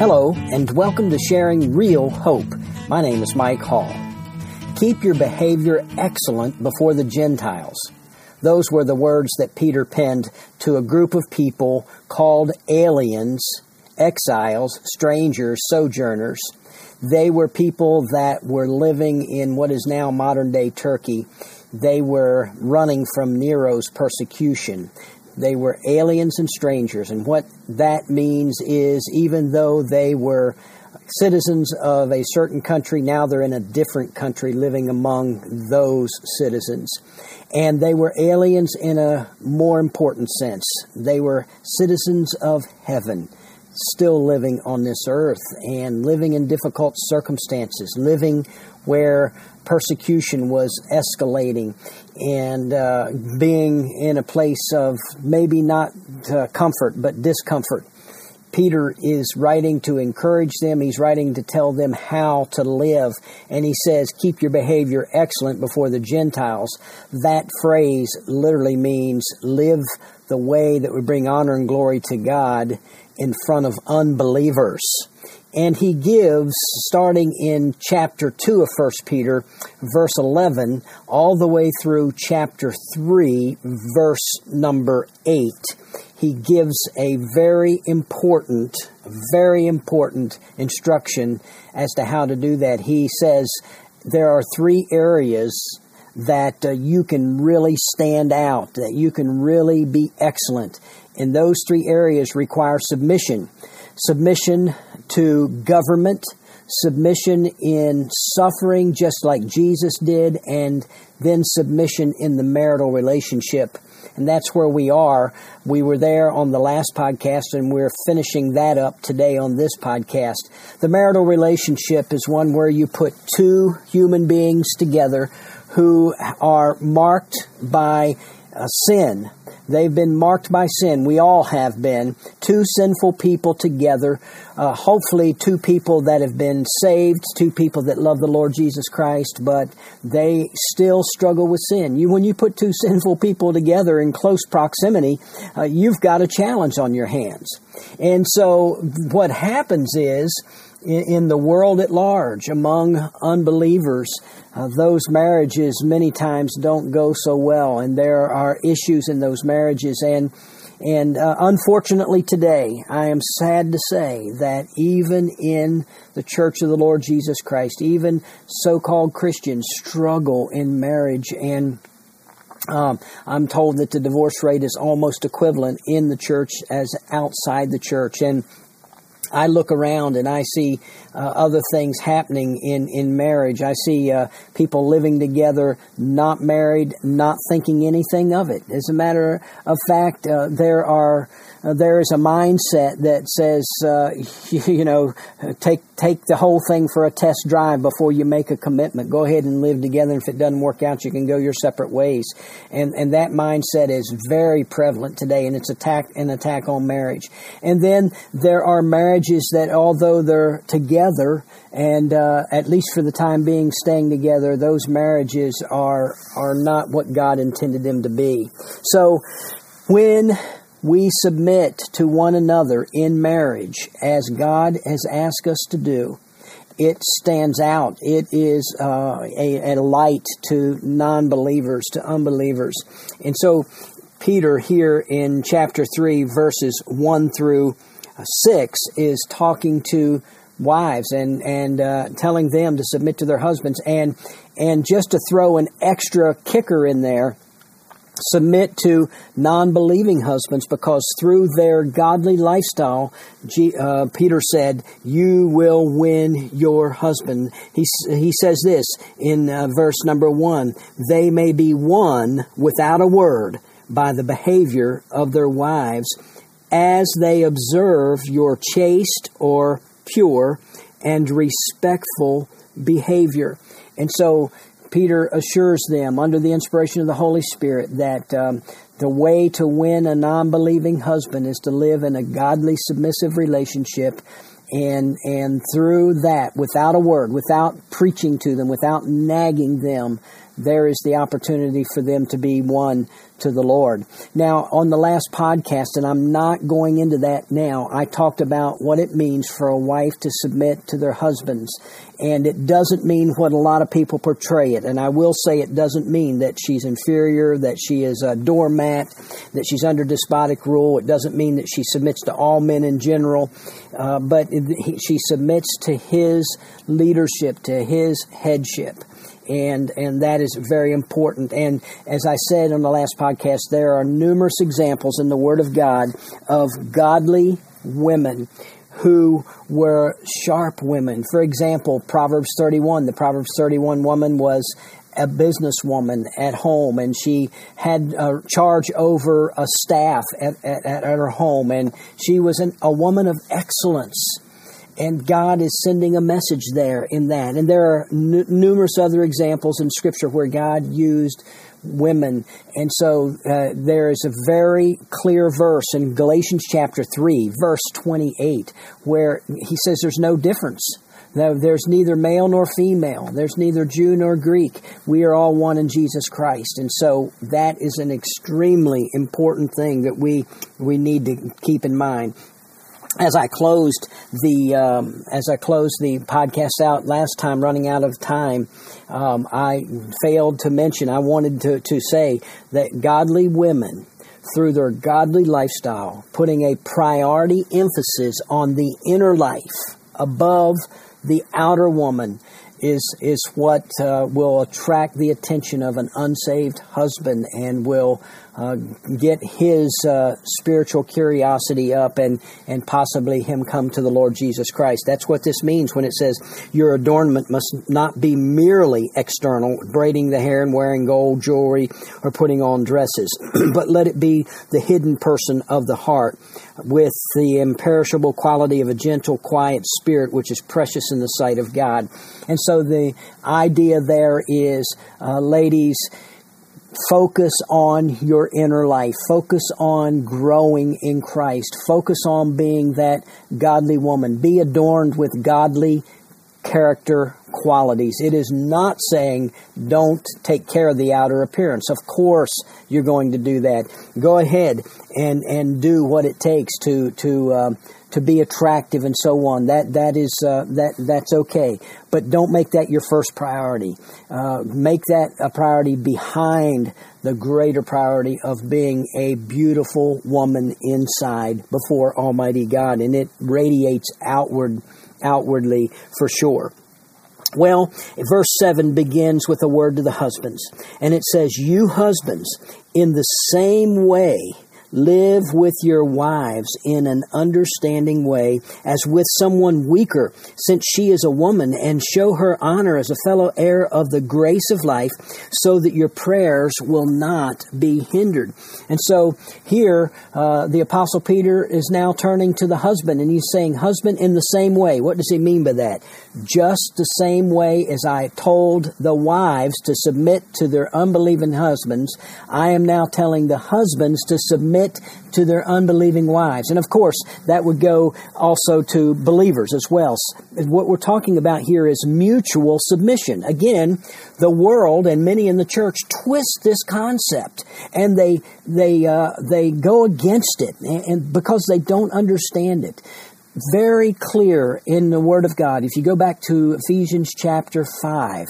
Hello, and welcome to Sharing Real Hope. My name is Mike Hall. Keep your behavior excellent before the Gentiles. Those were the words that Peter penned to a group of people called aliens, exiles, strangers, sojourners. They were people that were living in what is now modern day Turkey. They were running from Nero's persecution. They were aliens and strangers. And what that means is even though they were citizens of a certain country, now they're in a different country living among those citizens. And they were aliens in a more important sense. They were citizens of heaven, still living on this earth and living in difficult circumstances, living where persecution was escalating and uh, being in a place of maybe not uh, comfort but discomfort. Peter is writing to encourage them. He's writing to tell them how to live. And he says, Keep your behavior excellent before the Gentiles. That phrase literally means live the way that would bring honor and glory to God in front of unbelievers. And he gives, starting in chapter 2 of 1 Peter, verse 11, all the way through chapter 3, verse number 8, he gives a very important, very important instruction as to how to do that. He says there are three areas that uh, you can really stand out, that you can really be excellent. And those three areas require submission submission to government, submission in suffering, just like Jesus did, and then submission in the marital relationship. And that's where we are. We were there on the last podcast, and we're finishing that up today on this podcast. The marital relationship is one where you put two human beings together who are marked by sin, They've been marked by sin. We all have been. Two sinful people together. Uh, hopefully, two people that have been saved, two people that love the Lord Jesus Christ, but they still struggle with sin. You, when you put two sinful people together in close proximity, uh, you've got a challenge on your hands. And so, what happens is, in, the world at large, among unbelievers, uh, those marriages many times don't go so well, and there are issues in those marriages. And and uh, unfortunately, today, I am sad to say that even in the Church of the Lord Jesus Christ, even so-called Christians struggle in marriage and. Um, I'm told that the divorce rate is almost equivalent in the church as outside the church. And I look around and I see uh, other things happening in, in marriage. I see uh, people living together, not married, not thinking anything of it. As a matter of fact, uh, there are uh, there is a mindset that says, uh, you, you, know, take take the whole thing for a test drive before you make a commitment. Go ahead and live together. If it doesn't work out, you can go your separate ways. And and that mindset is very prevalent today, and it's attack an attack on marriage. And then there are marriages that, although they're together, and uh, at least for the time being, staying together, those marriages are are not what God intended them to be. So when we submit to one another in marriage as God has asked us to do, it stands out. It is uh, a, a light to non believers, to unbelievers. And so, Peter, here in chapter 3, verses 1 through 6, is talking to wives and, and uh, telling them to submit to their husbands. And, and just to throw an extra kicker in there, submit to non believing husbands because through their godly lifestyle, G, uh, Peter said, You will win your husband. He, he says this in uh, verse number one they may be won without a word by the behavior of their wives as they observe your chaste or pure and respectful behavior. And so Peter assures them, under the inspiration of the Holy Spirit, that um, the way to win a non believing husband is to live in a godly, submissive relationship. And, and through that, without a word, without preaching to them, without nagging them, there is the opportunity for them to be won to the Lord. Now, on the last podcast, and I'm not going into that now, I talked about what it means for a wife to submit to their husbands. And it doesn't mean what a lot of people portray it. And I will say it doesn't mean that she's inferior, that she is a doormat, that she's under despotic rule. It doesn't mean that she submits to all men in general. Uh, but she submits to his leadership, to his headship and and that is very important. And as I said on the last podcast, there are numerous examples in the Word of God of godly women who were sharp women. For example, Proverbs 31, the Proverbs 31 woman was a businesswoman at home and she had a charge over a staff at, at, at her home and she was an, a woman of excellence and God is sending a message there in that. And there are n- numerous other examples in Scripture where God used women. And so uh, there is a very clear verse in Galatians chapter 3, verse 28, where he says there's no difference. There's neither male nor female. There's neither Jew nor Greek. We are all one in Jesus Christ. And so that is an extremely important thing that we, we need to keep in mind as I closed the um, as I closed the podcast out last time, running out of time, um, I failed to mention. I wanted to to say that godly women, through their godly lifestyle, putting a priority emphasis on the inner life above the outer woman, is is what uh, will attract the attention of an unsaved husband and will uh, get his uh, spiritual curiosity up and, and possibly him come to the Lord Jesus Christ. That's what this means when it says your adornment must not be merely external, braiding the hair and wearing gold jewelry or putting on dresses, but let it be the hidden person of the heart with the imperishable quality of a gentle, quiet spirit, which is precious in the sight of God. And so the idea there is, uh, ladies, Focus on your inner life. Focus on growing in Christ. Focus on being that godly woman. Be adorned with godly character qualities. It is not saying don't take care of the outer appearance. Of course, you're going to do that. Go ahead and, and do what it takes to, to, uh, to be attractive and so on. That that is uh, that that's okay, but don't make that your first priority. Uh, make that a priority behind the greater priority of being a beautiful woman inside before Almighty God, and it radiates outward outwardly for sure. Well, verse 7 begins with a word to the husbands, and it says, You husbands, in the same way, Live with your wives in an understanding way as with someone weaker, since she is a woman, and show her honor as a fellow heir of the grace of life, so that your prayers will not be hindered. And so here, uh, the Apostle Peter is now turning to the husband, and he's saying, Husband, in the same way. What does he mean by that? Just the same way as I told the wives to submit to their unbelieving husbands, I am now telling the husbands to submit submit to their unbelieving wives. And of course, that would go also to believers as well. What we're talking about here is mutual submission. Again, the world and many in the church twist this concept and they, they, uh, they go against it and because they don't understand it very clear in the Word of God. If you go back to Ephesians chapter 5,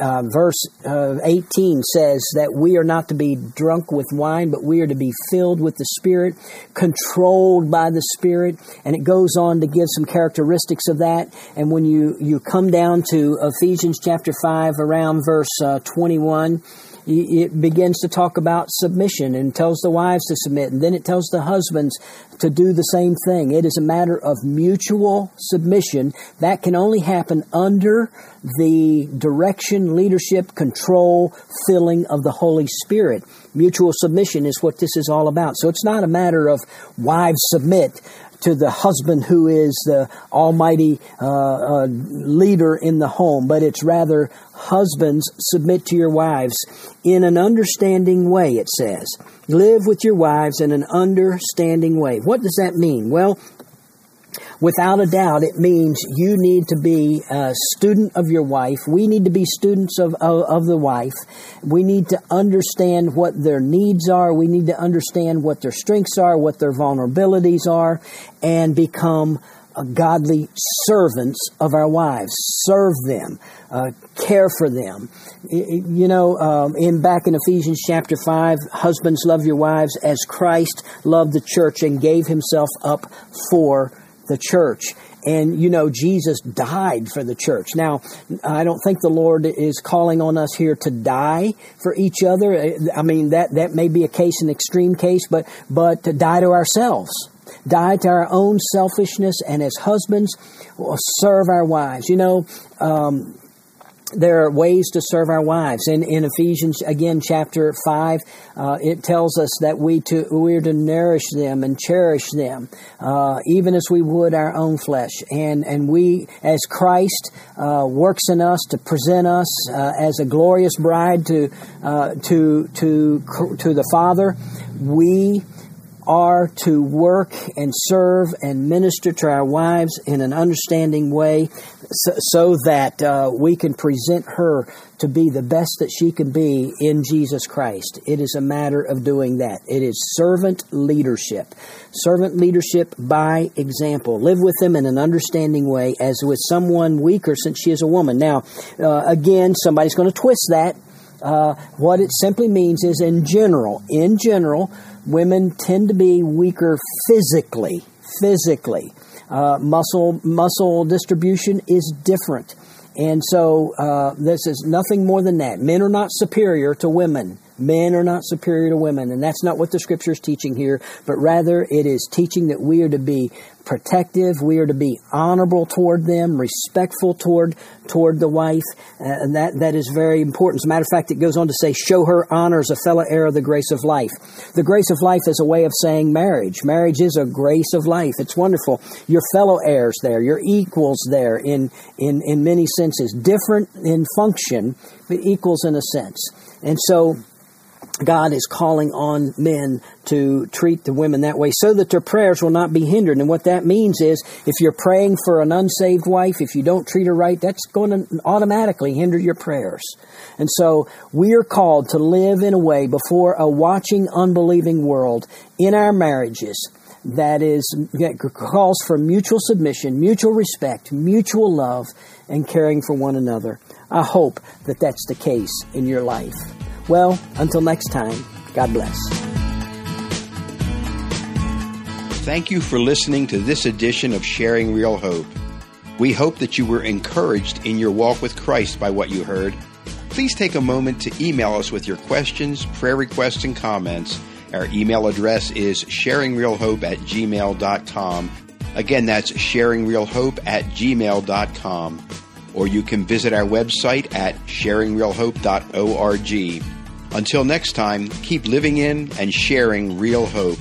uh, verse uh, 18 says that we are not to be drunk with wine, but we are to be filled with the Spirit, controlled by the Spirit. And it goes on to give some characteristics of that. And when you, you come down to Ephesians chapter 5, around verse uh, 21, it begins to talk about submission and tells the wives to submit, and then it tells the husbands to do the same thing. It is a matter of mutual submission that can only happen under the direction, leadership, control, filling of the Holy Spirit. Mutual submission is what this is all about. So it's not a matter of wives submit to the husband who is the almighty uh, uh, leader in the home, but it's rather husbands submit to your wives in an understanding way, it says. Live with your wives in an understanding way. What does that mean? Well, Without a doubt, it means you need to be a student of your wife. We need to be students of, of, of, the wife. We need to understand what their needs are. We need to understand what their strengths are, what their vulnerabilities are, and become godly servants of our wives. Serve them, uh, care for them. You know, um, in back in Ephesians chapter five, husbands love your wives as Christ loved the church and gave Himself up for the church. And you know, Jesus died for the church. Now, I don't think the Lord is calling on us here to die for each other. I mean, that, that may be a case, an extreme case, but, but to die to ourselves die to our own selfishness, and as husbands, serve our wives. You know, um, there are ways to serve our wives. In, in Ephesians, again, chapter 5, uh, it tells us that we, to, we are to nourish them and cherish them, uh, even as we would our own flesh. And, and we, as Christ uh, works in us to present us uh, as a glorious bride to, uh, to, to, to the Father, we are to work and serve and minister to our wives in an understanding way so, so that uh, we can present her to be the best that she can be in Jesus Christ. It is a matter of doing that. It is servant leadership. Servant leadership by example. Live with them in an understanding way as with someone weaker since she is a woman. Now, uh, again, somebody's going to twist that. Uh, what it simply means is in general, in general, women tend to be weaker physically. Physically, uh, muscle muscle distribution is different, and so uh, this is nothing more than that. Men are not superior to women. Men are not superior to women, and that's not what the scripture is teaching here, but rather it is teaching that we are to be protective, we are to be honorable toward them, respectful toward toward the wife, and that that is very important. As a matter of fact, it goes on to say, "Show her honor as a fellow heir of the grace of life." The grace of life is a way of saying marriage. Marriage is a grace of life. It's wonderful. Your fellow heirs there, your equals there in in in many senses, different in function, but equals in a sense, and so God is calling on men to treat the women that way so that their prayers will not be hindered. And what that means is if you're praying for an unsaved wife, if you don't treat her right, that's going to automatically hinder your prayers. And so we are called to live in a way before a watching, unbelieving world in our marriages that is that calls for mutual submission, mutual respect, mutual love, and caring for one another. I hope that that's the case in your life. Well, until next time, God bless. Thank you for listening to this edition of Sharing Real Hope. We hope that you were encouraged in your walk with Christ by what you heard. Please take a moment to email us with your questions, prayer requests, and comments. Our email address is sharingrealhope at gmail.com. Again, that's sharingrealhope at gmail.com. Or you can visit our website at sharingrealhope.org. Until next time, keep living in and sharing real hope.